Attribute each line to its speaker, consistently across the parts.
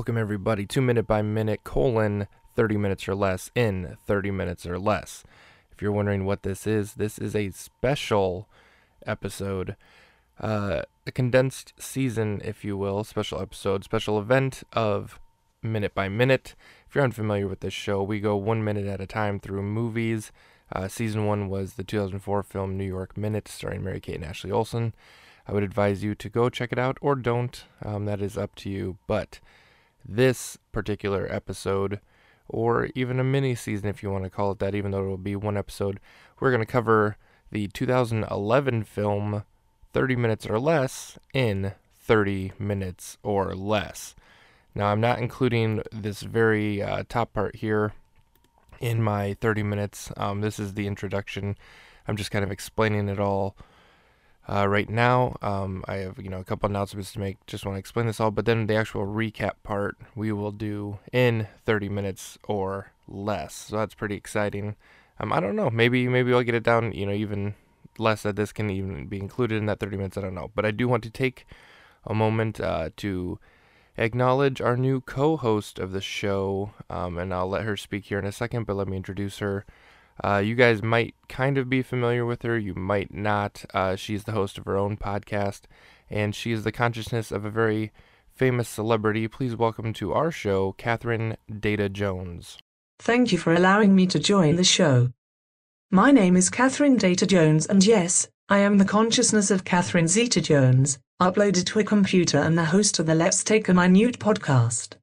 Speaker 1: Welcome everybody to Minute by Minute colon 30 minutes or less in 30 minutes or less. If you're wondering what this is, this is a special episode, uh, a condensed season, if you will, special episode, special event of Minute by Minute. If you're unfamiliar with this show, we go one minute at a time through movies. Uh, season one was the 2004 film New York Minute, starring Mary Kate and Ashley Olsen. I would advise you to go check it out or don't. Um, that is up to you. But this particular episode, or even a mini season if you want to call it that, even though it will be one episode, we're going to cover the 2011 film 30 Minutes or Less in 30 minutes or less. Now, I'm not including this very uh, top part here in my 30 minutes. Um, this is the introduction. I'm just kind of explaining it all uh, right now. Um, I have you know a couple announcements to make. Just want to explain this all, but then the actual recap part we will do in 30 minutes or less. So that's pretty exciting. Um, I don't know. Maybe maybe I'll get it down. You know, even less that this can even be included in that 30 minutes. I don't know, but I do want to take a moment uh, to acknowledge our new co-host of the show, um, and I'll let her speak here in a second. But let me introduce her. Uh, you guys might kind of be familiar with her, you might not. Uh, she's the host of her own podcast, and she is the consciousness of a very famous celebrity. Please welcome to our show, Catherine Data Jones.
Speaker 2: Thank you for allowing me to join the show. My name is Catherine Data Jones, and yes, I am the consciousness of Catherine Zeta Jones, uploaded to a computer and the host of the Let's Take a Minute podcast.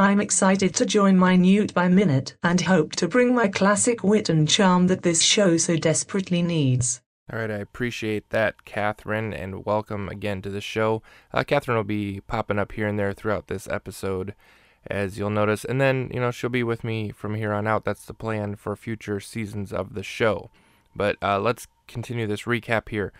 Speaker 2: I'm excited to join Minute by Minute and hope to bring my classic wit and charm that this show so desperately needs.
Speaker 1: All right, I appreciate that, Catherine, and welcome again to the show. Uh, Catherine will be popping up here and there throughout this episode, as you'll notice, and then, you know, she'll be with me from here on out. That's the plan for future seasons of the show. But uh, let's continue this recap here.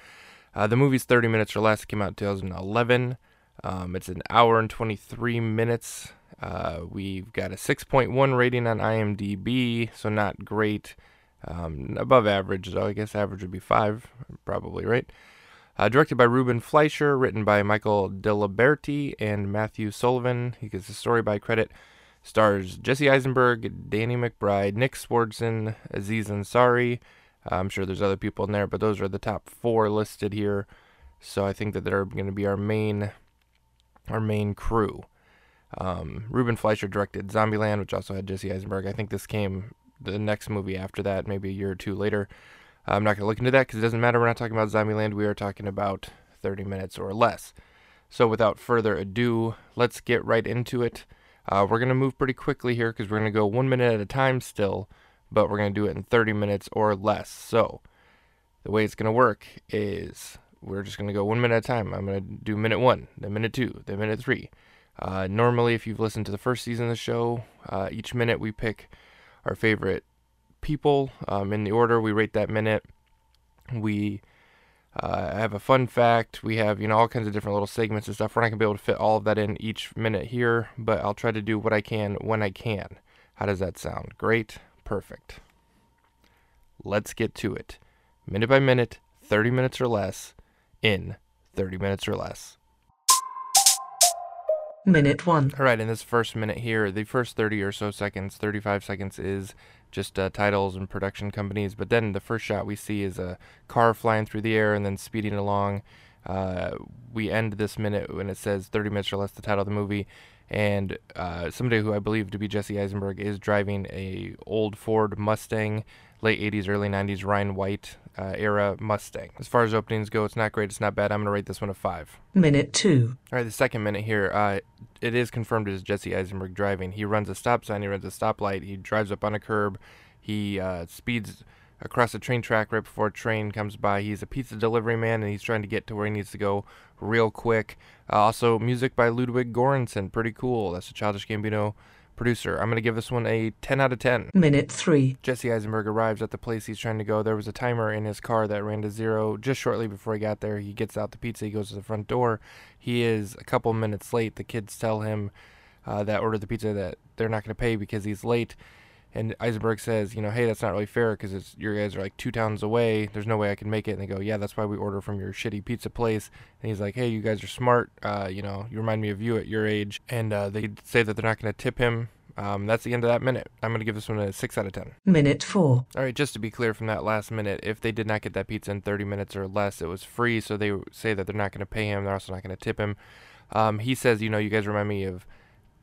Speaker 1: Uh, the movie's 30 minutes or less, came out in 2011. Um, it's an hour and 23 minutes. Uh, we've got a 6.1 rating on IMDb, so not great. Um, above average, though. I guess average would be 5, probably, right? Uh, directed by Ruben Fleischer, written by Michael Diliberti and Matthew Sullivan. He gets the story by credit. Stars Jesse Eisenberg, Danny McBride, Nick Swardson, Aziz Ansari. Uh, I'm sure there's other people in there, but those are the top four listed here. So I think that they're going to be our main, our main crew. Um, Ruben Fleischer directed Zombieland, which also had Jesse Eisenberg. I think this came the next movie after that, maybe a year or two later. I'm not going to look into that because it doesn't matter. We're not talking about Zombieland. We are talking about 30 minutes or less. So without further ado, let's get right into it. Uh, we're going to move pretty quickly here because we're going to go one minute at a time still, but we're going to do it in 30 minutes or less. So the way it's going to work is we're just going to go one minute at a time. I'm going to do minute one, then minute two, then minute three. Uh, normally, if you've listened to the first season of the show, uh, each minute we pick our favorite people um, in the order we rate that minute. We uh, have a fun fact. We have you know all kinds of different little segments and stuff. We're not gonna be able to fit all of that in each minute here, but I'll try to do what I can when I can. How does that sound? Great, perfect. Let's get to it, minute by minute, 30 minutes or less, in 30 minutes or less.
Speaker 2: Minute 1.
Speaker 1: All right, in this first minute here, the first 30 or so seconds, 35 seconds is just uh, titles and production companies. But then the first shot we see is a car flying through the air and then speeding along. Uh, we end this minute when it says 30 minutes or less, the title of the movie. And uh, somebody who I believe to be Jesse Eisenberg is driving a old Ford Mustang, late 80s, early 90s Ryan White uh, era Mustang. As far as openings go, it's not great. It's not bad. I'm going to rate this one a 5.
Speaker 2: Minute 2.
Speaker 1: All right, the second minute here, uh, it is confirmed as Jesse Eisenberg driving. He runs a stop sign, he runs a stoplight, he drives up on a curb, he uh, speeds across a train track right before a train comes by. He's a pizza delivery man and he's trying to get to where he needs to go real quick. Uh, also, music by Ludwig Göransson, pretty cool. That's a Childish Gambino producer. I'm going to give this one a 10 out of 10.
Speaker 2: Minute 3.
Speaker 1: Jesse Eisenberg arrives at the place he's trying to go. There was a timer in his car that ran to zero just shortly before he got there. He gets out the pizza, he goes to the front door. He is a couple minutes late. The kids tell him uh, that ordered the pizza that they're not going to pay because he's late. And Eisenberg says, you know, hey, that's not really fair because it's your guys are like two towns away. There's no way I can make it. And they go, yeah, that's why we order from your shitty pizza place. And he's like, hey, you guys are smart. Uh, you know, you remind me of you at your age. And uh, they say that they're not going to tip him. Um, that's the end of that minute. I'm going to give this one a 6 out of 10.
Speaker 2: Minute 4.
Speaker 1: All right, just to be clear from that last minute, if they did not get that pizza in 30 minutes or less, it was free. So they say that they're not going to pay him. They're also not going to tip him. Um, he says, you know, you guys remind me of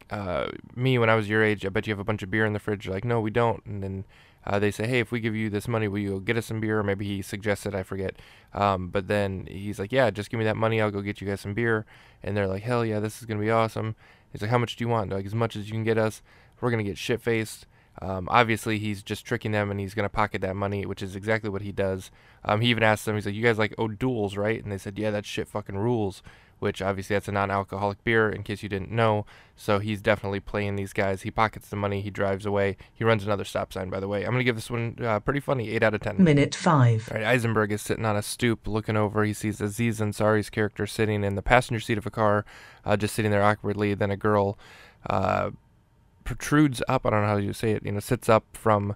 Speaker 1: uh, me when I was your age. I bet you have a bunch of beer in the fridge. You're like, no, we don't. And then uh, they say, hey, if we give you this money, will you get us some beer? Or maybe he suggested, I forget. Um, but then he's like, yeah, just give me that money. I'll go get you guys some beer. And they're like, hell yeah, this is going to be awesome. He's like, how much do you want? Like, as much as you can get us. We're going to get shit faced. Um, obviously, he's just tricking them and he's going to pocket that money, which is exactly what he does. Um, he even asked them, he's like, You guys like O'Doul's, right? And they said, Yeah, that shit fucking rules which obviously that's a non-alcoholic beer in case you didn't know. So he's definitely playing these guys. He pockets the money. He drives away. He runs another stop sign, by the way. I'm going to give this one uh, pretty funny, 8 out of 10.
Speaker 2: Minute 5.
Speaker 1: All right, Eisenberg is sitting on a stoop looking over. He sees Aziz Ansari's character sitting in the passenger seat of a car, uh, just sitting there awkwardly. Then a girl uh, protrudes up. I don't know how you say it. You know, sits up from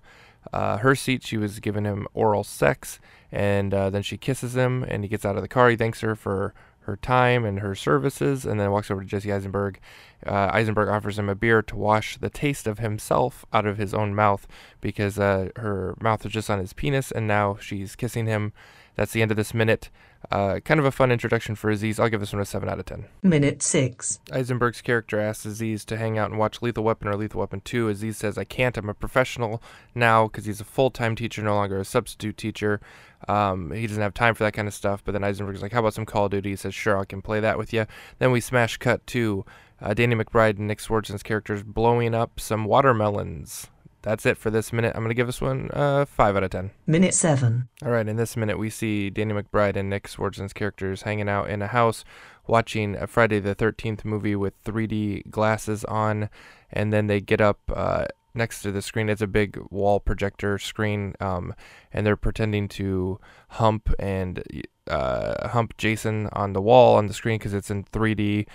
Speaker 1: uh, her seat. She was giving him oral sex, and uh, then she kisses him, and he gets out of the car. He thanks her for her time and her services, and then walks over to Jesse Eisenberg. Uh, Eisenberg offers him a beer to wash the taste of himself out of his own mouth because uh, her mouth was just on his penis, and now she's kissing him. That's the end of this minute. Uh, kind of a fun introduction for Aziz. I'll give this one a 7 out of 10.
Speaker 2: Minute 6.
Speaker 1: Eisenberg's character asks Aziz to hang out and watch Lethal Weapon or Lethal Weapon 2. Aziz says, I can't. I'm a professional now because he's a full time teacher, no longer a substitute teacher. Um, he doesn't have time for that kind of stuff. But then Eisenberg's like, How about some Call of Duty? He says, Sure, I can play that with you. Then we smash cut to uh, Danny McBride and Nick Swardson's characters blowing up some watermelons that's it for this minute. I'm going to give this one uh, 5 out of 10.
Speaker 2: Minute 7.
Speaker 1: All right, in this minute, we see Danny McBride and Nick Swardson's characters hanging out in a house watching a Friday the 13th movie with 3D glasses on, and then they get up. Uh, next to the screen it's a big wall projector screen um, and they're pretending to hump and uh, hump jason on the wall on the screen because it's in 3d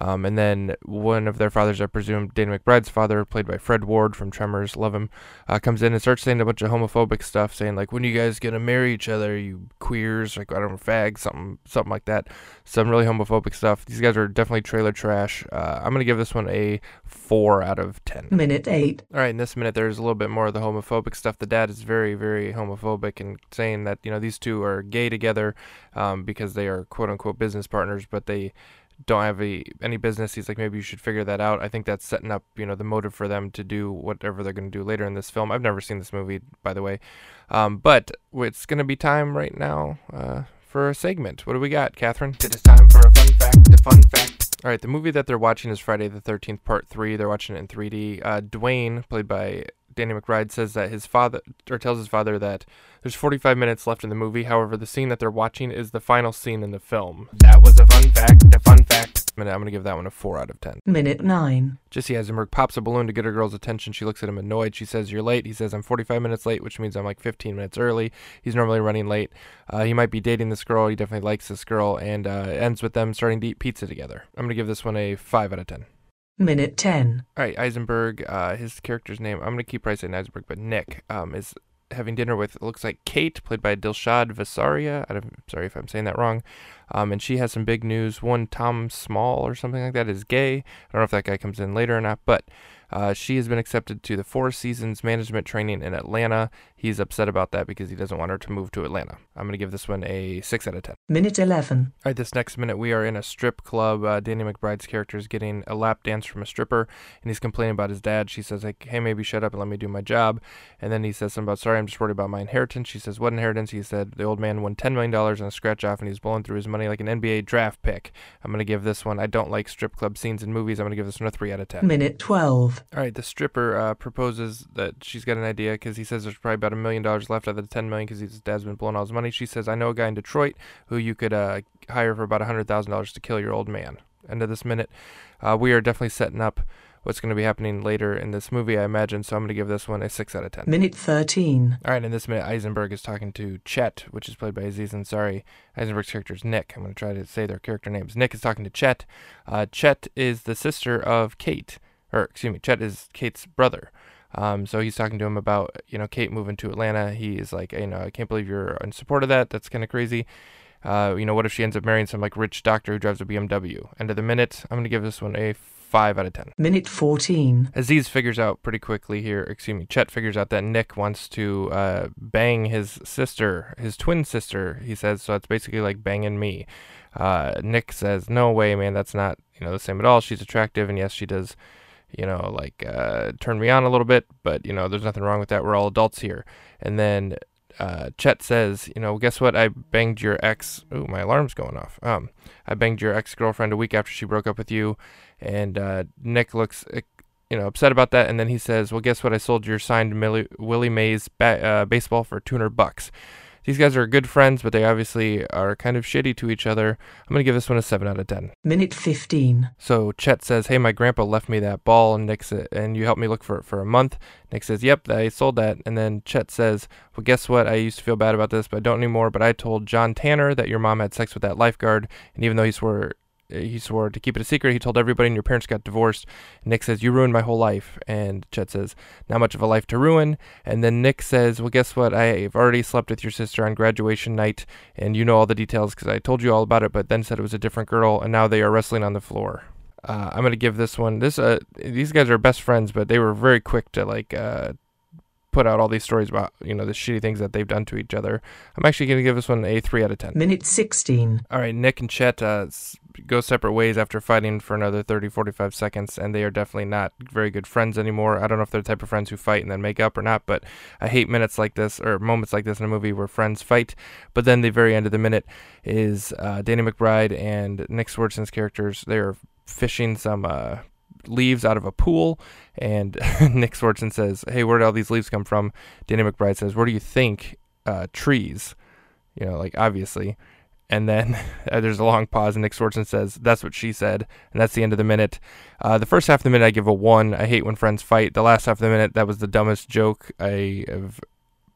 Speaker 1: um, and then one of their fathers, I presume Danny McBride's father, played by Fred Ward from Tremors, love him, uh, comes in and starts saying a bunch of homophobic stuff, saying like, "When are you guys gonna marry each other, you queers?" Like I don't know, fags, something, something like that. Some really homophobic stuff. These guys are definitely trailer trash. Uh, I'm gonna give this one a four out of ten.
Speaker 2: Minute eight.
Speaker 1: All right, in this minute, there's a little bit more of the homophobic stuff. The dad is very, very homophobic and saying that you know these two are gay together um, because they are quote unquote business partners, but they don't have a, any business. He's like, maybe you should figure that out. I think that's setting up, you know, the motive for them to do whatever they're going to do later in this film. I've never seen this movie, by the way, um, but it's going to be time right now uh, for a segment. What do we got, Catherine?
Speaker 3: It is time for a fun fact. A fun fact.
Speaker 1: All right, the movie that they're watching is Friday the 13th, Part 3. They're watching it in 3D. Uh, Dwayne, played by Danny McBride, says that his father, or tells his father that there's 45 minutes left in the movie. However, the scene that they're watching is the final scene in the film.
Speaker 3: That was a fun fact. A fun fact.
Speaker 1: I'm gonna, give that one a 4 out of 10.
Speaker 2: Minute 9.
Speaker 1: Jesse Eisenberg pops a balloon to get her girl's attention. She looks at him annoyed. She says, You're late. He says, I'm 45 minutes late, which means I'm like 15 minutes early. He's normally running late. Uh, he might be dating this girl. He definitely likes this girl. And uh, ends with them starting to eat pizza together. I'm gonna give this one a 5 out of 10.
Speaker 2: Minute 10.
Speaker 1: All right, Eisenberg, uh, his character's name, I'm going to keep saying Eisenberg, but Nick um, is having dinner with, it looks like Kate, played by Dilshad Vadsaria. I'm sorry if I'm saying that wrong. Um, and she has some big news. One, Tom Small or something like that is gay. I don't know if that guy comes in later or not, but uh, she has been accepted to the Four Seasons management training in Atlanta. He's upset about that because he doesn't want her to move to Atlanta. I'm going to give this one a 6 out of 10.
Speaker 2: Minute 11.
Speaker 1: All right, this next minute, we are in a strip club. Uh, Danny McBride's character is getting a lap dance from a stripper, and he's complaining about his dad. She says, like, hey, maybe shut up and let me do my job. And then he says something about, sorry, I'm just worried about my inheritance. She says, what inheritance? He said, the old man won $10 million on a scratch off, and he's blowing through his money like an NBA draft pick. I'm going to give this one, I don't like strip club scenes in movies. I'm going to give this one a 3 out of 10.
Speaker 2: Minute 12.
Speaker 1: All right, the stripper uh, proposes that she's got an idea because he says there's probably about a million dollars left out of the 10 million because his dad's been blowing all his money. She says, I know a guy in Detroit who you could uh, hire for about a $100,000 to kill your old man. End of this minute. Uh, we are definitely setting up what's going to be happening later in this movie, I imagine. So I'm going to give this one a 6 out of 10.
Speaker 2: Minute 13.
Speaker 1: All right, in this minute, Eisenberg is talking to Chet, which is played by Aziz Ansari. Eisenberg's character is Nick. I'm going to try to say their character names. Nick is talking to Chet. Uh, Chet is the sister of Kate, or excuse me, Chet is Kate's brother. Um, so he's talking to him about you know Kate moving to Atlanta. He is like, you know, I can't believe you're in support of that. That's kind of crazy. Uh, you know, what if she ends up marrying some like rich doctor who drives a BMW? End of the minute. I'm gonna give this one a five out of ten.
Speaker 2: Minute 14.
Speaker 1: Aziz figures out pretty quickly here, excuse me, Chet figures out that Nick wants to uh, bang his sister, his twin sister, he says, so it's basically like banging me. Uh, Nick says, no way, man, that's not, you know, the same at all. She's attractive, and yes, she does, you know, like, uh, turn me on a little bit, but, you know, there's nothing wrong with that. We're all adults here. And then uh, Chet says, you know, guess what? I banged your ex. Ooh, my alarm's going off. Um, I banged your ex girlfriend a week after she broke up with you, and uh, Nick looks, uh, you know, upset about that. And then he says, well, guess what? I sold your signed Millie, Willie Mays ba- uh, baseball for 200 bucks. These guys are good friends, but they obviously are kind of shitty to each other. I'm gonna give this one a seven out of ten.
Speaker 2: Minute 15.
Speaker 1: So Chet says, "Hey, my grandpa left me that ball, and Nick sa- and you helped me look for it for a month." Nick says, "Yep, I sold that." And then Chet says, "Well, guess what? I used to feel bad about this, but I don't anymore. But I told John Tanner that your mom had sex with that lifeguard, and even though he swore." He swore to keep it a secret. He told everybody, and your parents got divorced. Nick says, You ruined my whole life. And Chet says, Not much of a life to ruin. And then Nick says, Well, guess what? I've already slept with your sister on graduation night, and you know all the details because I told you all about it, but then said it was a different girl, and now they are wrestling on the floor. Uh, I'm gonna give this one. This uh, these guys are best friends, but they were very quick to like uh, put out all these stories about you know the shitty things that they've done to each other. I'm actually gonna give this one a three out of ten.
Speaker 2: Minute 16.
Speaker 1: All right, Nick and Chet uh, go separate ways after fighting for another 30, 45 seconds, and they are definitely not very good friends anymore. I don't know if they're the type of friends who fight and then make up or not, but I hate minutes like this or moments like this in a movie where friends fight. But then the very end of the minute is uh, Danny McBride and Nick Swardson's characters. They're fishing some uh, leaves out of a pool, and Nick Swardson says, "Hey, where did all these leaves come from?" Danny McBride says, "Where do you think? Uh, trees." You know, like obviously. And then uh, there's a long pause, and Nick Swardson says, "That's what she said," and that's the end of the minute. Uh, the first half of the minute, I give a one. I hate when friends fight. The last half of the minute, that was the dumbest joke I have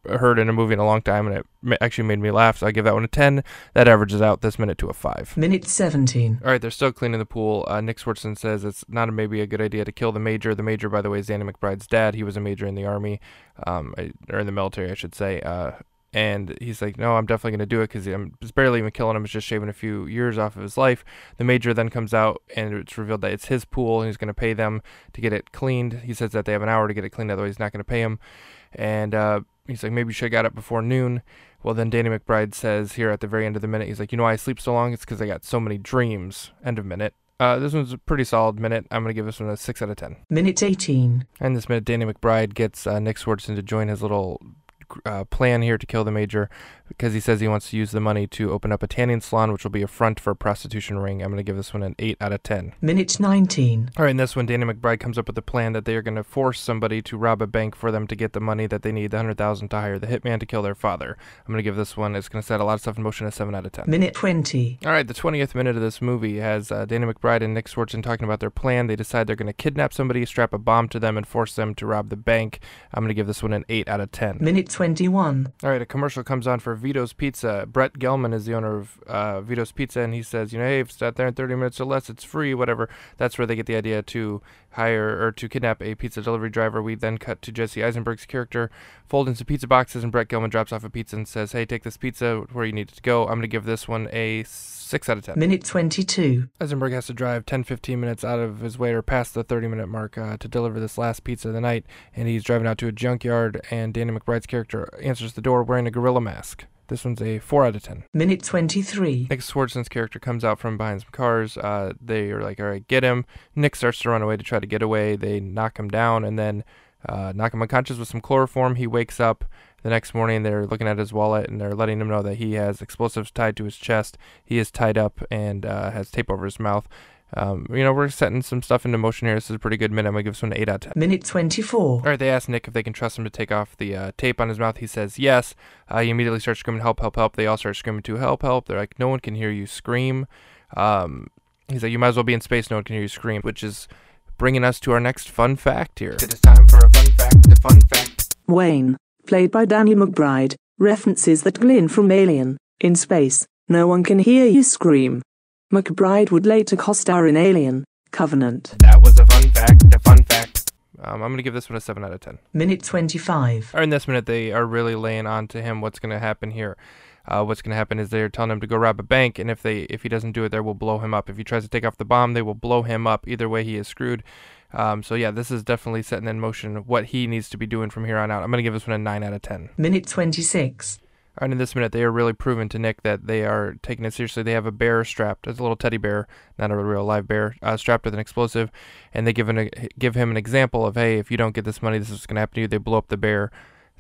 Speaker 1: heard in a movie in a long time, and it actually made me laugh. So I give that one a ten. That averages out this minute to a five.
Speaker 2: Minute 17.
Speaker 1: All right, they're still cleaning the pool. Uh, Nick Swardson says it's not a, maybe a good idea to kill the major. The major, by the way, is Danny McBride's dad. He was a major in the army, um, or in the military, I should say. Uh, and he's like, no, I'm definitely going to do it because I'm barely even killing him. It's just shaving a few years off of his life. The major then comes out and it's revealed that it's his pool and he's going to pay them to get it cleaned. He says that they have an hour to get it cleaned, otherwise he's not going to pay him. And uh, he's like, maybe you should have got it before noon. Well, then Danny McBride says here at the very end of the minute, he's like, you know why I sleep so long? It's because I got so many dreams. End of minute. Uh, this one's a pretty solid minute. I'm going to give this one a 6 out of 10.
Speaker 2: Minute 18.
Speaker 1: And this minute, Danny McBride gets uh, Nick Swardson to join his little uh, plan here to kill the major because he says he wants to use the money to open up a tanning salon, which will be a front for a prostitution ring. I'm going to give this one an 8 out of 10.
Speaker 2: Minute 19.
Speaker 1: All right, and this one, Danny McBride comes up with a plan that they are going to force somebody to rob a bank for them to get the money that they need, the 100000 to hire the hitman to kill their father. I'm going to give this one, it's going to set a lot of stuff in motion, a 7 out of 10.
Speaker 2: Minute 20.
Speaker 1: All right, the 20th minute of this movie has uh, Danny McBride and Nick Swardson talking about their plan. They decide they're going to kidnap somebody, strap a bomb to them, and force them to rob the bank. I'm going to give this one an 8 out of 10.
Speaker 2: Minute 21.
Speaker 1: All right, a commercial comes on for Vito's Pizza. Brett Gelman is the owner of uh, Vito's Pizza, and he says, you know, hey, if it's out there in 30 minutes or less, it's free, whatever. That's where they get the idea to hire or to kidnap a pizza delivery driver. We then cut to Jesse Eisenberg's character, fold into pizza boxes, and Brett Gelman drops off a pizza and says, hey, take this pizza where you need it to go. I'm going to give this one a 6 out of 10.
Speaker 2: Minute 22.
Speaker 1: Eisenberg has to drive 10 15 minutes out of his way or past the 30 minute mark uh, to deliver this last pizza of the night. And he's driving out to a junkyard, and Danny McBride's character answers the door wearing a gorilla mask. This one's a 4 out of 10.
Speaker 2: Minute 23.
Speaker 1: Nick Swardson's character comes out from behind some cars. Uh, they are like, all right, get him. Nick starts to run away to try to get away. They knock him down and then uh, knock him unconscious with some chloroform. He wakes up. The next morning, they're looking at his wallet and they're letting him know that he has explosives tied to his chest. He is tied up and uh, has tape over his mouth. Um, you know, we're setting some stuff into motion here. This is a pretty good minute. I'm going to give this one an 8 out of 10.
Speaker 2: Minute 24.
Speaker 1: All right, they ask Nick if they can trust him to take off the uh, tape on his mouth. He says yes. Uh, he immediately starts screaming, help, help, help. They all start screaming to help, help. They're like, no one can hear you scream. Um, he's like, you might as well be in space. No one can hear you scream, which is bringing us to our next fun fact here.
Speaker 3: It is time for a fun fact, a fun fact.
Speaker 2: Wayne, played by Danny McBride, references that Glyn from Alien, in space, no one can hear you scream. McBride would later co-star in Alien, Covenant.
Speaker 3: That was a fun fact, a fun fact.
Speaker 1: I'm Um, I'm going to give this one a 7 out of 10.
Speaker 2: Minute 25.
Speaker 1: Or in this minute, they are really laying on to him what's going to happen here. Uh, what's going to happen is they're telling him to go rob a bank, and if they if he doesn't do it, they will blow him up. If he tries to take off the bomb, they will blow him up. Either way, he is screwed. Um, so yeah, this is definitely setting in motion what he needs to be doing from here on out. I'm going to give this one a 9 out of 10.
Speaker 2: Minute 26.
Speaker 1: And in this minute, they are really proving to Nick that they are taking it seriously. They have a bear strapped, as a little teddy bear, not a real live bear, uh, strapped with an explosive, and they give an, give him an example of, hey, if you don't get this money, this is going to happen to you. They blow up the bear.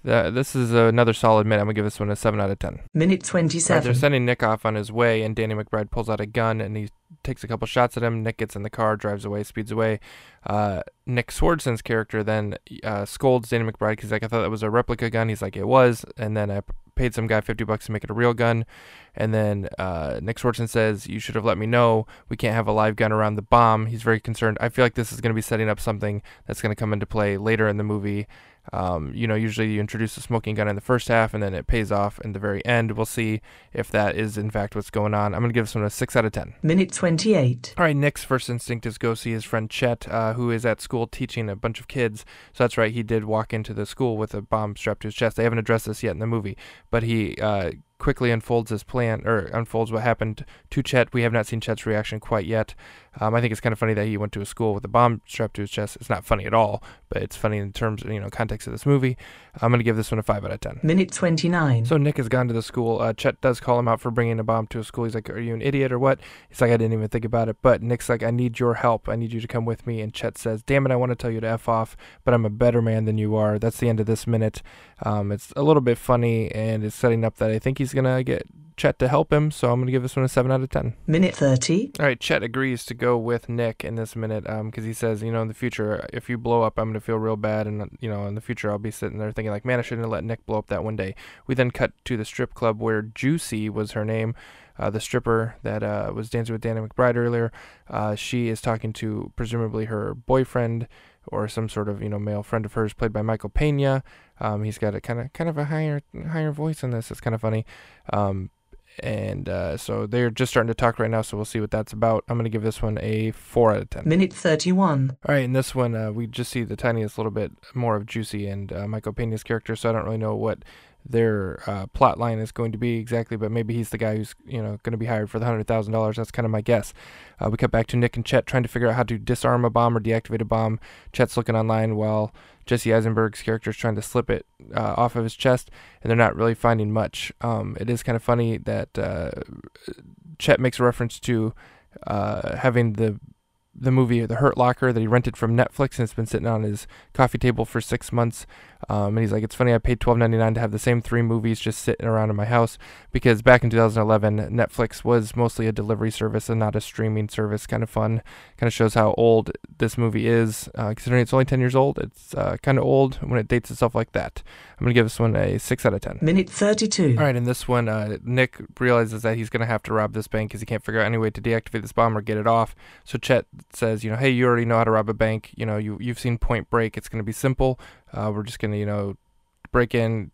Speaker 1: The, this is another solid minute. I'm gonna give this one a seven out of ten.
Speaker 2: Minute
Speaker 1: Right,
Speaker 2: 27.
Speaker 1: they're sending Nick off on his way, and Danny McBride pulls out a gun and he takes a couple shots at him. Nick gets in the car, drives away, speeds away. Uh, Nick Swardson's character then uh, scolds Danny McBride because like I thought that was a replica gun. He's like it was, and then I p- paid some guy fifty bucks to make it a real gun. And then uh, Nick Swardson says, "You should have let me know. We can't have a live gun around the bomb." He's very concerned. I feel like this is going to be setting up something that's going to come into play later in the movie. Um, you know, usually you introduce a smoking gun in the first half and then it pays off in the very end. We'll see if that is in fact what's going on. I'm going to give this one a 6 out of 10.
Speaker 2: Minute 28.
Speaker 1: All right, Nick's first instinct is go see his friend Chet, uh, who is at school teaching a bunch of kids. So that's right, he did walk into the school with a bomb strapped to his chest. They haven't addressed this yet in the movie, but he uh, quickly unfolds his plan, or unfolds what happened to Chet. We have not seen Chet's reaction quite yet. Um, I think it's kind of funny that he went to a school with a bomb strapped to his chest. It's not funny at all, but it's funny in terms of, you know, context of this movie. I'm going to give this one a 5 out of 10.
Speaker 2: Minute 29.
Speaker 1: So Nick has gone to the school. Uh, Chet does call him out for bringing a bomb to a school. He's like, "Are you an idiot or what?" He's like, "I didn't even think about it." But Nick's like, "I need your help. I need you to come with me." And Chet says, "Damn it, I want to tell you to f off, but I'm a better man than you are." That's the end of this minute. Um, it's a little bit funny, and it's setting up that I think he's gonna get Chet to help him. So I'm gonna give this one a seven out of ten.
Speaker 2: Minute 30.
Speaker 1: All right, Chet agrees to go with Nick in this minute because he says, you know, in the future, if you blow up, I'm to feel real bad. And, you know, in the future, I'll be sitting there thinking, like, man, I shouldn't have let Nick blow up that one day. We then cut to the strip club where Juicy was her name, uh, the stripper that uh, was dancing with Danny McBride earlier. Uh, she is talking to presumably her boyfriend or some sort of, you know, male friend of hers played by Michael Pena. Um, he's got a kind of kind of a higher higher voice in this. It's kind of funny. Um, and uh, so they're just starting to talk right now, so we'll see what that's about. I'm going to give this one a 4 out of 10.
Speaker 2: Minute 31.
Speaker 1: All right, in this one, uh, we just see the tiniest little bit more of Juicy and uh, Michael Pena's character, so I don't really know what their uh, plot line is going to be exactly, but maybe he's the guy who's you know going to be hired for the hundred thousand dollars. That's kind of my guess. Uh, we cut back to Nick and Chet trying to figure out how to disarm a bomb or deactivate a bomb. Chet's looking online while Jesse Eisenberg's character is trying to slip it uh, off of his chest, and they're not really finding much. Um, it is kind of funny that uh, Chet makes a reference to uh, having the the movie The Hurt Locker that he rented from Netflix and it's been sitting on his coffee table for six months. Um, and he's like, it's funny, I paid twelve ninety nine to have the same three movies just sitting around in my house because back in 2011, Netflix was mostly a delivery service and not a streaming service. Kind of fun. Kind of shows how old this movie is. Uh, considering it's only 10 years old, it's uh, kind of old when it dates itself like that. I'm going to give this one a 6 out of 10.
Speaker 2: Minute 32.
Speaker 1: All right, in this one, uh, Nick realizes that he's going to have to rob this bank because he can't figure out any way to deactivate this bomb or get it off. So Chet says, you know, hey, you already know how to rob a bank. You know, you you've seen Point Break. It's going to be simple. Uh, we're just going to, you know, break in.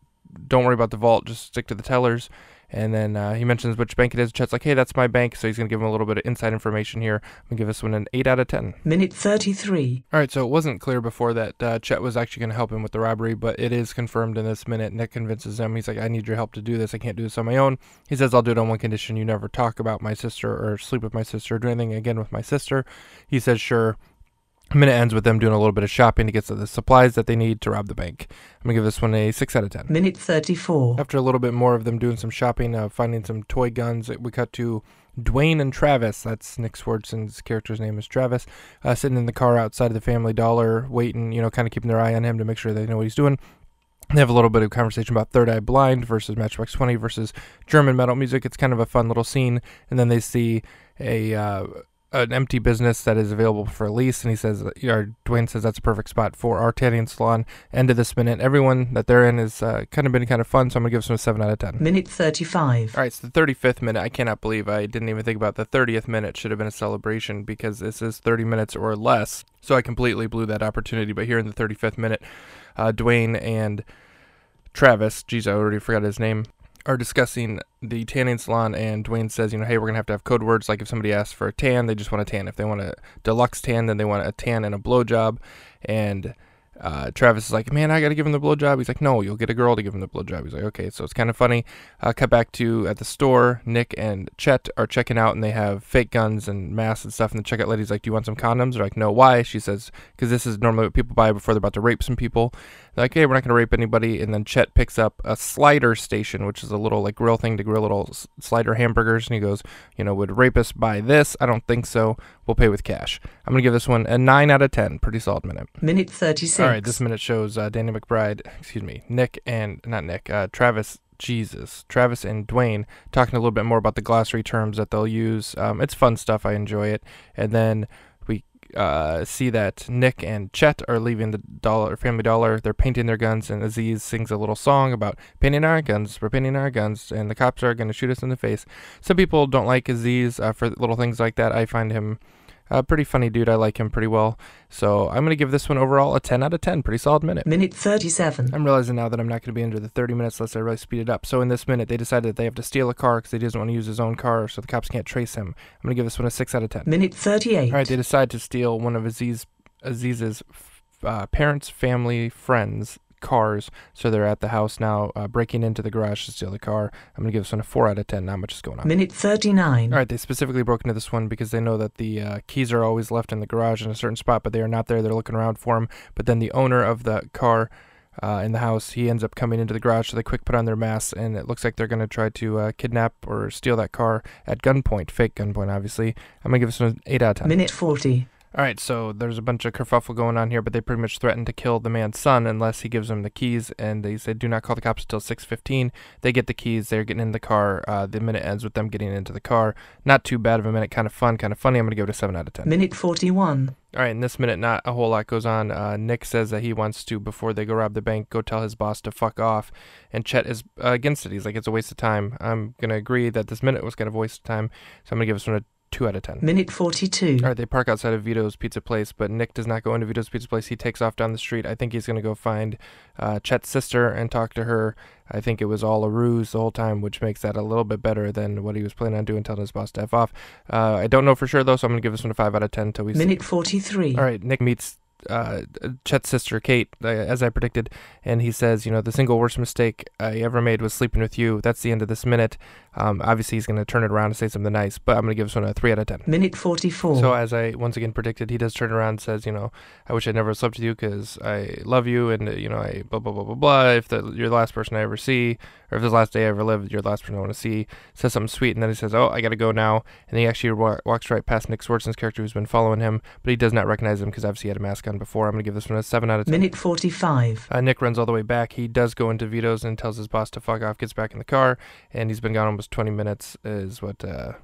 Speaker 1: Don't worry about the vault. Just stick to the tellers. And then uh, he mentions which bank it is. Chet's like, hey, that's my bank. So he's going to give him a little bit of inside information here. I'm going to give this one an 8 out of 10.
Speaker 2: Minute 33.
Speaker 1: All right, so it wasn't clear before that uh, Chet was actually going to help him with the robbery, but it is confirmed in this minute. Nick convinces him. He's like, I need your help to do this. I can't do this on my own. He says, I'll do it on one condition. You never talk about my sister or sleep with my sister or do anything again with my sister. He says, sure. Minute ends with them doing a little bit of shopping to get the supplies that they need to rob the bank. I'm going to give this one a 6 out of 10.
Speaker 2: Minute 34.
Speaker 1: After a little bit more of them doing some shopping, uh, finding some toy guns, we cut to Dwayne and Travis. That's Nick Swardson's character's name is Travis. Uh, sitting in the car outside of the Family Dollar, waiting, you know, kind of keeping their eye on him to make sure they know what he's doing. They have a little bit of conversation about Third Eye Blind versus Matchbox 20 versus German metal music. It's kind of a fun little scene. And then they see a uh, an empty business that is available for lease, and he says, or Dwayne says that's a perfect spot for our tanning salon. End of this minute. Everyone that they're in is uh, kind of been kind of fun, so I'm gonna give them a seven out of ten.
Speaker 2: Minute 35.
Speaker 1: All right, it's the 35th minute. I cannot believe I didn't even think about the 30th minute should have been a celebration because this is 30 minutes or less. So I completely blew that opportunity. But here in the 35th minute, uh, Dwayne and Travis, geez, I already forgot his name, are discussing the tanning salon, and Dwayne says, you know, hey, we're gonna have to have code words. Like if somebody asks for a tan, they just want a tan. If they want a deluxe tan, then they want a tan and a blowjob. And uh, Travis is like, man, I gotta give him the blowjob. He's like, no, you'll get a girl to give him the blowjob. He's like, okay, so it's kind of funny. Uh, cut back to at the store, Nick and Chet are checking out, and they have fake guns and masks and stuff. And the checkout lady's like, do you want some condoms? They're like, no, why? She says, because this is normally what people buy before they're about to rape some people. Like, hey, we're not gonna rape anybody. And then Chet picks up a slider station, which is a little like grill thing to grill little slider hamburgers, and he goes, you know, would rapists buy this? I don't think so. We'll pay with cash. I'm gonna give this one a nine out of ten. Pretty solid minute.
Speaker 2: Minute 36.
Speaker 1: All right, this minute shows uh, Danny McBride, excuse me, Nick and not Nick, uh, Travis. Jesus, Travis and Dwayne talking a little bit more about the glossary terms that they'll use. Um, it's fun stuff. I enjoy it. And then uh, see that Nick and Chet are leaving the dollar Family Dollar. They're painting their guns, and Aziz sings a little song about painting our guns. We're painting our guns, and the cops are going to shoot us in the face. Some people don't like Aziz uh, for little things like that. I find him a pretty funny dude. I like him pretty well. So I'm going to give this one overall a 10 out of 10. Pretty solid minute.
Speaker 2: Minute 37.
Speaker 1: I'm realizing now that I'm not going to be under the 30 minutes unless I really speed it up. So in this minute, they decided that they have to steal a car because he doesn't want to use his own car, so the cops can't trace him. I'm going to give this one a 6 out of 10.
Speaker 2: Minute 38.
Speaker 1: All right, they decide to steal one of Aziz, Aziz's uh, parents, family, friends' cars. So they're at the house now, uh, breaking into the garage to steal the car. I'm going to give this one a 4 out of 10. Not much is going on.
Speaker 2: Minute 39.
Speaker 1: All right, they specifically broke into this one because they know that the uh, keys are always left in the garage in a certain spot, but they are not there. They're looking around for them. But then the owner of the car uh, in the house, he ends up coming into the garage, so they quick put on their masks, and it looks like they're going to try to uh, kidnap or steal that car at gunpoint, fake gunpoint, obviously. I'm going to give this one an 8 out of 10.
Speaker 2: Minute 40.
Speaker 1: All right, so there's a bunch of kerfuffle going on here, but they pretty much threaten to kill the man's son unless he gives them the keys. And they say, "Do not call the cops until 6:15." They get the keys. They're getting in the car. Uh, the minute ends with them getting into the car. Not too bad of a minute. Kind of fun. Kind of funny. I'm gonna give it a seven out of ten.
Speaker 2: Minute 41.
Speaker 1: All right, in this minute, not a whole lot goes on. Uh, Nick says that he wants to, before they go rob the bank, go tell his boss to fuck off. And Chet is uh, against it. He's like, it's a waste of time. I'm going to agree that this minute was kind of a waste of time. So I'm going to give this one a 2 out of 10.
Speaker 2: Minute 42.
Speaker 1: All right, they park outside of Vito's Pizza Place, but Nick does not go into Vito's Pizza Place. He takes off down the street. I think he's going to go find uh, Chet's sister and talk to her. I think it was all a ruse the whole time, which makes that a little bit better than what he was planning on doing, telling his boss to F off. Uh, I don't know for sure, though, so I'm going to give this one a 5 out of 10 until we see.
Speaker 2: Minute 43.
Speaker 1: All right, Nick meets uh, Chet's sister, Kate, uh, as I predicted, and he says, you know, the single worst mistake I ever made was sleeping with you. That's the end of this minute. Um, obviously, he's going to turn it around and say something nice, but I'm going to give this one a 3 out of 10.
Speaker 2: Minute 44.
Speaker 1: So, as I once again predicted, he does turn around and says, you know, I wish I never slept with you because I love you and, uh, you know, I blah, blah, blah, blah, blah. If the, you're the last person I ever see, or if this last day I ever lived, you're the last person I want to see. Says something sweet, and then he says, oh, I got to go now. And he actually wa- walks right past Nick Swardson's character who's been following him, but he does not recognize him because obviously he had a mask on before. I'm going to give this one a 7 out of 10.
Speaker 2: Minute 45.
Speaker 1: Uh, Nick runs all the way back. He does go into Vito's and tells his boss to fuck off, gets back in the car, and he's been gone almost 20 minutes, is what uh,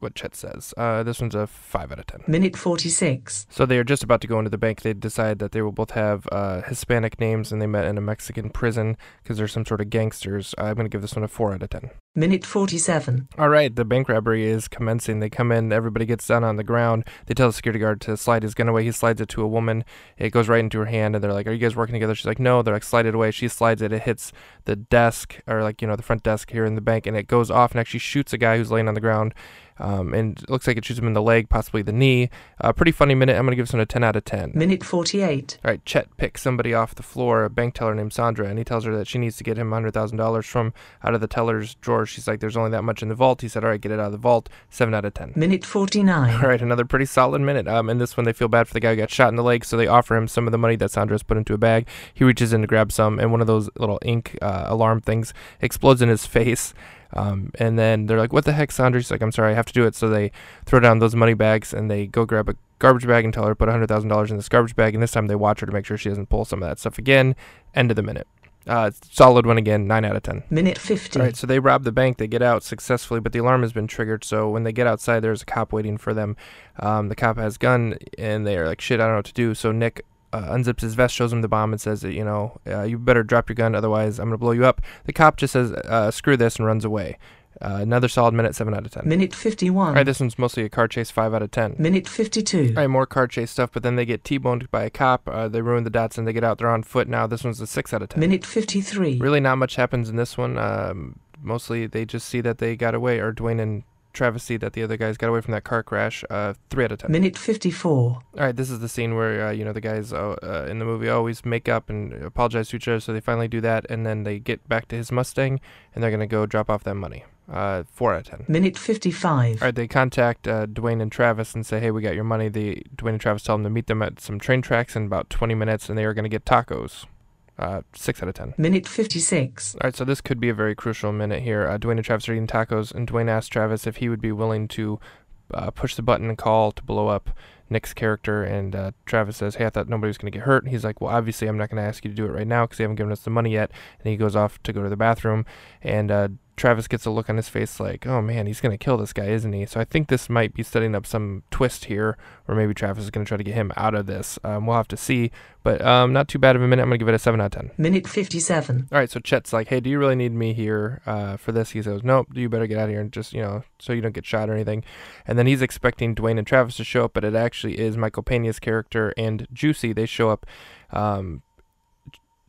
Speaker 1: what Chet says. Uh, this one's a 5 out of 10.
Speaker 2: Minute 46.
Speaker 1: So they are just about to go into the bank. They decide that they will both have uh, Hispanic names, and they met in a Mexican prison because they're some sort of gangsters. I'm going to give this one a 4 out of 10.
Speaker 2: Minute 47.
Speaker 1: All right, the bank robbery is commencing. They come in, everybody gets down on the ground. They tell the security guard to slide his gun away. He slides it to a woman. It goes right into her hand, and they're like, Are you guys working together? She's like, No. They're like, Slide it away. She slides it. It hits the desk, or like, you know, the front desk here in the bank, and it goes off and actually shoots a guy who's laying on the ground. Um, and it looks like it shoots him in the leg, possibly the knee. Uh, pretty funny minute. I'm going to give this one a 10 out of 10.
Speaker 2: Minute 48.
Speaker 1: All right, Chet picks somebody off the floor, a bank teller named Sandra, and he tells her that she needs to get him $100,000 from out of the teller's drawer. She's like, there's only that much in the vault. He said, all right, get it out of the vault. 7 out of 10.
Speaker 2: Minute 49.
Speaker 1: All right, another pretty solid minute. Um, in this one, they feel bad for the guy who got shot in the leg, so they offer him some of the money that Sandra's put into a bag. He reaches in to grab some, and one of those little ink uh, alarm things explodes in his face. Um, and then they're like, "What the heck, Sandra?" She's like, "I'm sorry, I have to do it." So they throw down those money bags, and they go grab a garbage bag and tell her to put hundred thousand dollars in this garbage bag. And this time they watch her to make sure she doesn't pull some of that stuff again. End of the minute. Uh, solid one again, nine out of ten.
Speaker 2: Minute 50.
Speaker 1: All right, so they rob the bank. They get out successfully, but the alarm has been triggered. So when they get outside, there's a cop waiting for them. Um, the cop has gun, and they are like, "Shit, I don't know what to do." So Nick uh, unzips his vest, shows him the bomb, and says, that, "You know, uh, you better drop your gun, otherwise I'm gonna blow you up." The cop just says, uh, "Screw this," and runs away. Uh, another solid minute, seven out of ten.
Speaker 2: Minute 51.
Speaker 1: right, this one's mostly a car chase, five out of ten.
Speaker 2: Minute 52.
Speaker 1: All right, more car chase stuff, but then they get T-boned by a cop. Uh, they ruin the dots, and they get out. They're on foot now. This one's a six out of ten.
Speaker 2: Minute 53.
Speaker 1: Really, not much happens in this one. Um, mostly, they just see that they got away, or Dwayne and Travis see that the other guys got away from that car crash. Uh, three out of ten.
Speaker 2: Minute 54.
Speaker 1: All right, this is the scene where uh, you know the guys uh, uh, in the movie always make up and apologize to each other, so they finally do that, and then they get back to his Mustang, and they're gonna go drop off that money. Uh, four out of ten.
Speaker 2: Minute 55.
Speaker 1: All right, they contact uh, Dwayne and Travis and say, "Hey, we got your money." The Dwayne and Travis tell them to meet them at some train tracks in about 20 minutes, and they are going to get tacos. Uh, six out of ten.
Speaker 2: Minute 56.
Speaker 1: All right, so this could be a very crucial minute here. Uh, Dwayne and Travis are eating tacos, and Dwayne asks Travis if he would be willing to uh, push the button and call to blow up Nick's character. And uh, Travis says, "Hey, I thought nobody was going to get hurt." And he's like, "Well, obviously, I'm not going to ask you to do it right now because they haven't given us the money yet." And he goes off to go to the bathroom, and uh, Travis gets a look on his face like, "Oh man, he's going to kill this guy, isn't he?" So I think this might be setting up some twist here, or maybe Travis is going to try to get him out of this. Um, we'll have to see, but um, not too bad of a minute. I'm going to give it a seven out of ten.
Speaker 2: Minute 57.
Speaker 1: All right, so Chet's like, "Hey, do you really need me here uh, for this?" He says, "Nope. Do you better get out of here and just, you know, so you don't get shot or anything." And then he's expecting Dwayne and Travis to show up, but it actually is Michael Pena's character and Juicy. They show up. Um,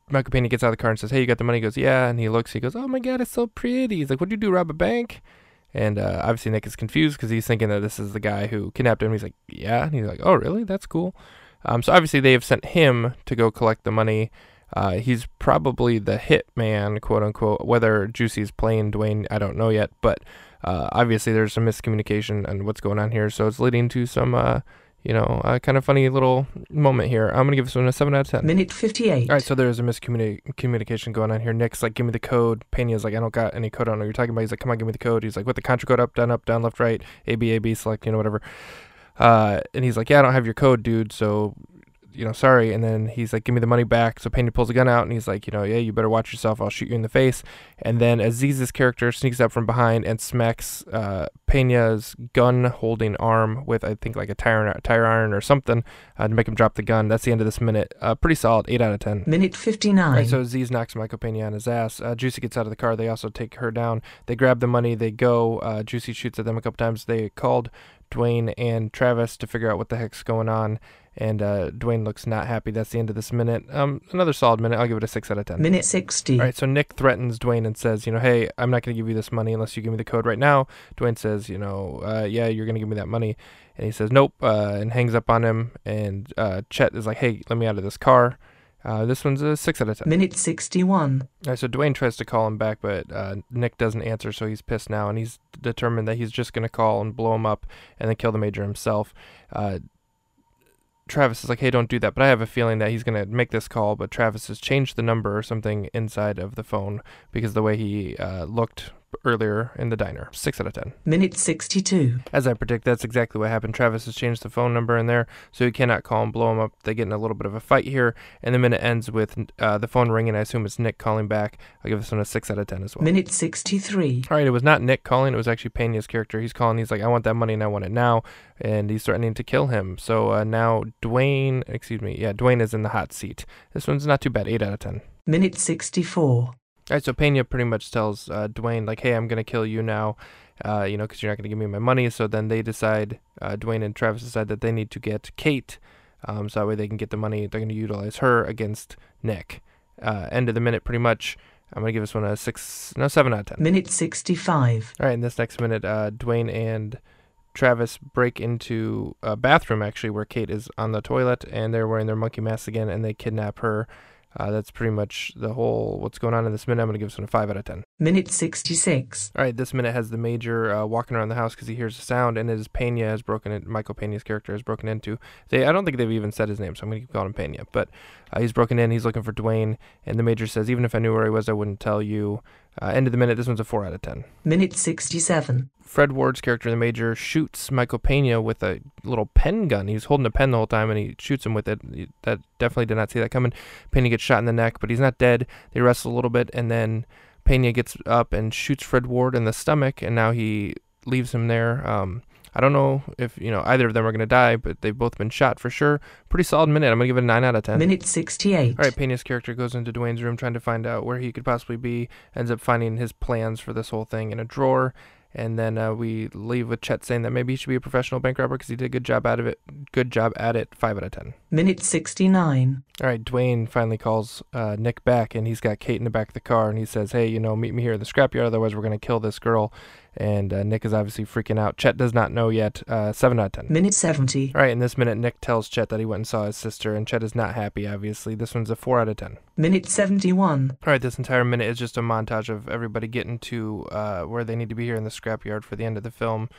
Speaker 1: Michael Pena gets out of the car and says, "Hey, you got the money?" He goes, "Yeah." And he looks. He goes, "Oh my God, it's so pretty." He's like, "What'd you do? Rob a bank?" And uh, obviously Nick is confused because he's thinking that this is the guy who kidnapped him. He's like, "Yeah." And he's like, "Oh, really? That's cool." Um, so obviously they have sent him to go collect the money. Uh, he's probably the hit man, quote unquote. Whether Juicy's playing Dwayne, I don't know yet. But uh, obviously there's some miscommunication and what's going on here. So it's leading to some, uh, you know, uh, kind of funny little moment here. I'm gonna give this one a seven out of ten.
Speaker 2: Minute 58.
Speaker 1: All right, so there's a miscommunication going on here. Nick's like, "Give me the code." Pena's like, "I don't got any code. on what you're talking about." He's like, "Come on, give me the code." He's like, "What the contra code? Up, down, up, down, left, right, A, B, A, B, select, you know, whatever." Uh, and he's like, "Yeah, I don't have your code, dude. So, you know, sorry." And then he's like, "Give me the money back." So Pena pulls a gun out and he's like, "You know, yeah, you better watch yourself. I'll shoot you in the face." And then Aziz's character sneaks up from behind and smacks uh, Pena's gun-holding arm with, I think, like a tire tire iron or something uh, to make him drop the gun. That's the end of this minute. Uh, pretty solid, eight out of ten.
Speaker 2: Minute 59.
Speaker 1: Right, so Aziz knocks Michael Pena on his ass. Uh, Juicy gets out of the car. They also take her down. They grab the money. They go. Uh, Juicy shoots at them a couple times. They called Dwayne and Travis to figure out what the heck's going on. And uh, Dwayne looks not happy. That's the end of this minute. Um, another solid minute. I'll give it a six out of ten.
Speaker 2: Minute 60.
Speaker 1: All right, so Nick threatens Dwayne and says, you know, hey, I'm not going to give you this money unless you give me the code right now. Dwayne says, you know, uh, yeah, you're going to give me that money. And he says, nope, uh, and hangs up on him. And uh, Chet is like, hey, let me out of this car. Uh, this one's a six out of ten.
Speaker 2: Minute 61.
Speaker 1: All right, so Dwayne tries to call him back, but uh, Nick doesn't answer, so he's pissed now, and he's determined that he's just going to call and blow him up and then kill the major himself. Travis is like, hey, don't do that. But I have a feeling that he's going to make this call, but Travis has changed the number or something inside of the phone because the way he uh, looked earlier in the diner. Six out of ten.
Speaker 2: Minute 62.
Speaker 1: As I predict, that's exactly what happened. Travis has changed the phone number in there, so he cannot call and blow him up. They get in a little bit of a fight here, and the minute ends with uh, the phone ringing. I assume it's Nick calling back. I'll give this one a six out of ten as well.
Speaker 2: Minute 63.
Speaker 1: All right, it was not Nick calling. It was actually Pena's character. He's calling. He's like, I want that money and I want it now. And he's threatening to kill him. So uh, now Dwayne, excuse me, yeah, Dwayne is in the hot seat. This one's not too bad. Eight out of ten.
Speaker 2: Minute 64.
Speaker 1: All right, so Pena pretty much tells uh, Dwayne, like, hey, I'm going to kill you now, uh, you know, because you're not going to give me my money. So then they decide, uh, Dwayne and Travis decide that they need to get Kate, um, so that way they can get the money. They're going to utilize her against Nick. Uh, end of the minute, pretty much. I'm going to give this one a six, no, seven out of ten.
Speaker 2: Minute 65.
Speaker 1: All right, in this next minute, uh, Dwayne and Travis break into a bathroom actually where Kate is on the toilet and they're wearing their monkey masks again and they kidnap her. Uh, that's pretty much the whole what's going on in this minute. I'm going to give this one a 5 out of 10.
Speaker 2: Minute 66.
Speaker 1: All right, this minute has the major uh, walking around the house because he hears a sound and his Pena has broken it. Michael Pena's character has broken into. They, I don't think they've even said his name, so I'm going to keep calling him Pena. But uh, he's broken in. He's looking for Dwayne, and the major says, even if I knew where he was, I wouldn't tell you. Uh, end of the minute. This one's a 4 out of 10.
Speaker 2: Minute 67.
Speaker 1: Fred Ward's character, the major, shoots Michael Pena with a little pen gun. He's holding a pen the whole time, and he shoots him with it. He- That definitely did not see that coming. Pena gets shot in the neck, but he's not dead. They wrestle a little bit, and then Pena gets up and shoots Fred Ward in the stomach, and now he leaves him there. Um, I don't know if you know either of them are going to die, but they've both been shot for sure. Pretty solid minute. I'm going to give it a nine out of ten.
Speaker 2: Minute 68.
Speaker 1: All right, Pena's character goes into Dwayne's room trying to find out where he could possibly be. Ends up finding his plans for this whole thing in a drawer. And then uh, we leave with Chet saying that maybe he should be a professional bank robber because he did a good job out of it. Good job at it. Five out of ten.
Speaker 2: Minute 69.
Speaker 1: All right, Dwayne finally calls uh, Nick back, and he's got Kate in the back of the car, and he says, "Hey, you know, meet me here in the scrapyard. Otherwise, we're gonna kill this girl." And uh, Nick is obviously freaking out. Chet does not know yet. Uh, 7 out of 10.
Speaker 2: Minute 70.
Speaker 1: All right, in this minute, Nick tells Chet that he went and saw his sister, and Chet is not happy, obviously. This one's a 4 out of 10.
Speaker 2: Minute 71.
Speaker 1: All right, this entire minute is just a montage of everybody getting to uh, where they need to be here in the scrapyard for the end of the film.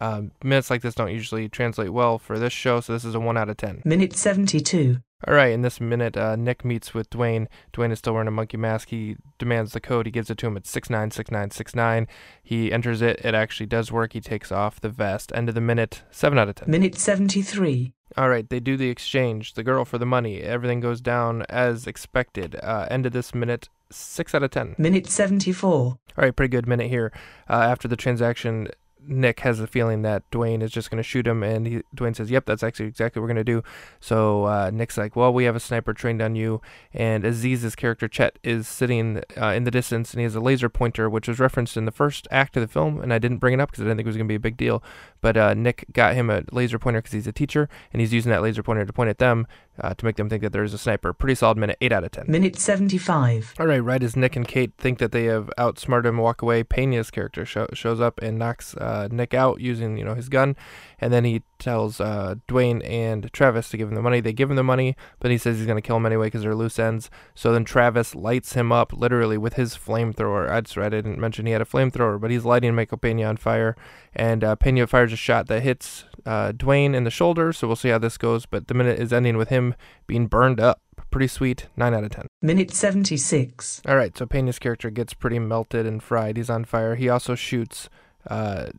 Speaker 1: Um, minutes like this don't usually translate well for this show, so this is a 1 out of 10.
Speaker 2: Minute 72.
Speaker 1: All right, in this minute, uh, Nick meets with Dwayne. Dwayne is still wearing a monkey mask. He demands the code. He gives it to him at 696969. He enters it. It actually does work. He takes off the vest. End of the minute, 7 out of 10.
Speaker 2: Minute 73.
Speaker 1: All right, they do the exchange. The girl for the money. Everything goes down as expected. Uh, end of this minute, 6 out of 10.
Speaker 2: Minute 74.
Speaker 1: All right, pretty good minute here. Uh, after the transaction, Nick has a feeling that Dwayne is just going to shoot him, and he, Dwayne says, "Yep, that's actually exactly what we're going to do." So uh, Nick's like, "Well, we have a sniper trained on you." And Aziz's character Chet is sitting uh, in the distance, and he has a laser pointer, which was referenced in the first act of the film, and I didn't bring it up because I didn't think it was going to be a big deal. But uh, Nick got him a laser pointer because he's a teacher, and he's using that laser pointer to point at them uh, to make them think that there's a sniper. Pretty solid minute, eight out of ten.
Speaker 2: Minute 75.
Speaker 1: All right, right as Nick and Kate think that they have outsmarted him and walk away, Pena's character show, shows up and knocks uh, Nick out using you know his gun, and then he tells uh, Dwayne and Travis to give him the money. They give him the money, but he says he's gonna kill him anyway because they're loose ends. So then Travis lights him up literally with his flamethrower. That's right, I didn't mention he had a flamethrower, but he's lighting Michael Pena on fire, and uh, Pena fires a shot that hits uh, Dwayne in the shoulder. So we'll see how this goes. But the minute is ending with him being burned up. Pretty sweet, nine out of ten.
Speaker 2: Minute 76.
Speaker 1: All right, so Pena's character gets pretty melted and fried. He's on fire. He also shoots uh,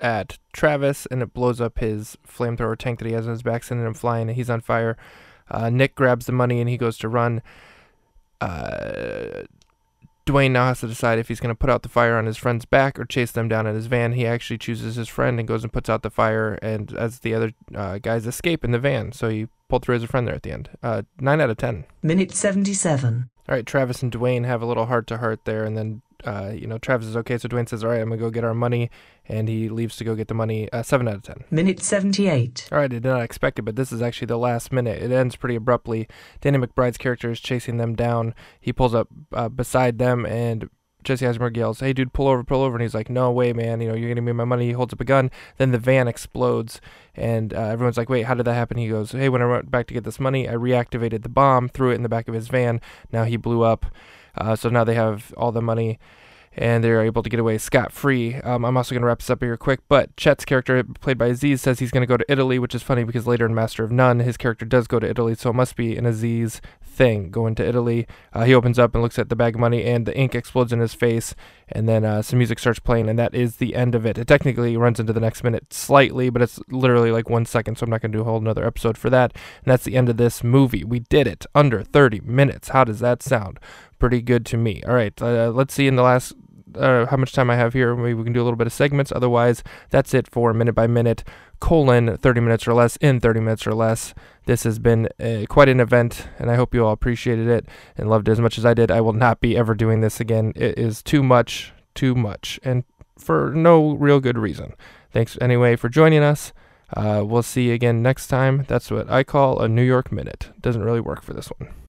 Speaker 1: at Travis, and it blows up his flamethrower tank that he has on his back, sending him flying, and he's on fire. Uh, Nick grabs the money and he goes to run. Uh, Dwayne now has to decide if he's going to put out the fire on his friend's back or chase them down in his van. He actually chooses his friend and goes and puts out the fire, and as the other uh, guys escape in the van, so he pulled through as a friend there at the end. Uh, nine out of ten.
Speaker 2: Minute 77.
Speaker 1: All right, Travis and Dwayne have a little heart to heart there, and then uh, you know Travis is okay, so Dwayne says, "All right, I'm gonna go get our money," and he leaves to go get the money. Uh, seven out of ten.
Speaker 2: Minute 78.
Speaker 1: All right, I did not expect it, but this is actually the last minute. It ends pretty abruptly. Danny McBride's character is chasing them down. He pulls up uh, beside them, and Jesse Eisenberg yells, "Hey, dude, pull over, pull over!" And he's like, "No way, man! You know, you're gonna me my money." He holds up a gun. Then the van explodes, and uh, everyone's like, "Wait, how did that happen?" He goes, "Hey, when I went back to get this money, I reactivated the bomb, threw it in the back of his van. Now he blew up. Uh, so now they have all the money." and they're able to get away scot free. Um, I'm also going to wrap this up here quick, but Chet's character, played by Aziz, says he's going to go to Italy, which is funny because later in Master of None, his character does go to Italy, so it must be an Aziz thing going to Italy. Uh, he opens up and looks at the bag of money, and the ink explodes in his face, and then uh, some music starts playing, and that is the end of it. It technically runs into the next minute slightly, but it's literally like one second, so I'm not going to do a whole another episode for that. And that's the end of this movie. We did it under 30 minutes. How does that sound? Pretty good to me. All right, uh, let's see in the last uh, how much time I have here. Maybe we can do a little bit of segments. Otherwise, that's it for minute by minute, colon 30 minutes or less in 30 minutes or less. This has been uh, quite an event, and I hope you all appreciated it and loved it as much as I did. I will not be ever doing this again. It is too much, too much, and for no real good reason. Thanks anyway for joining us. Uh, we'll see you again next time. That's what I call a New York Minute. Doesn't really work for this one.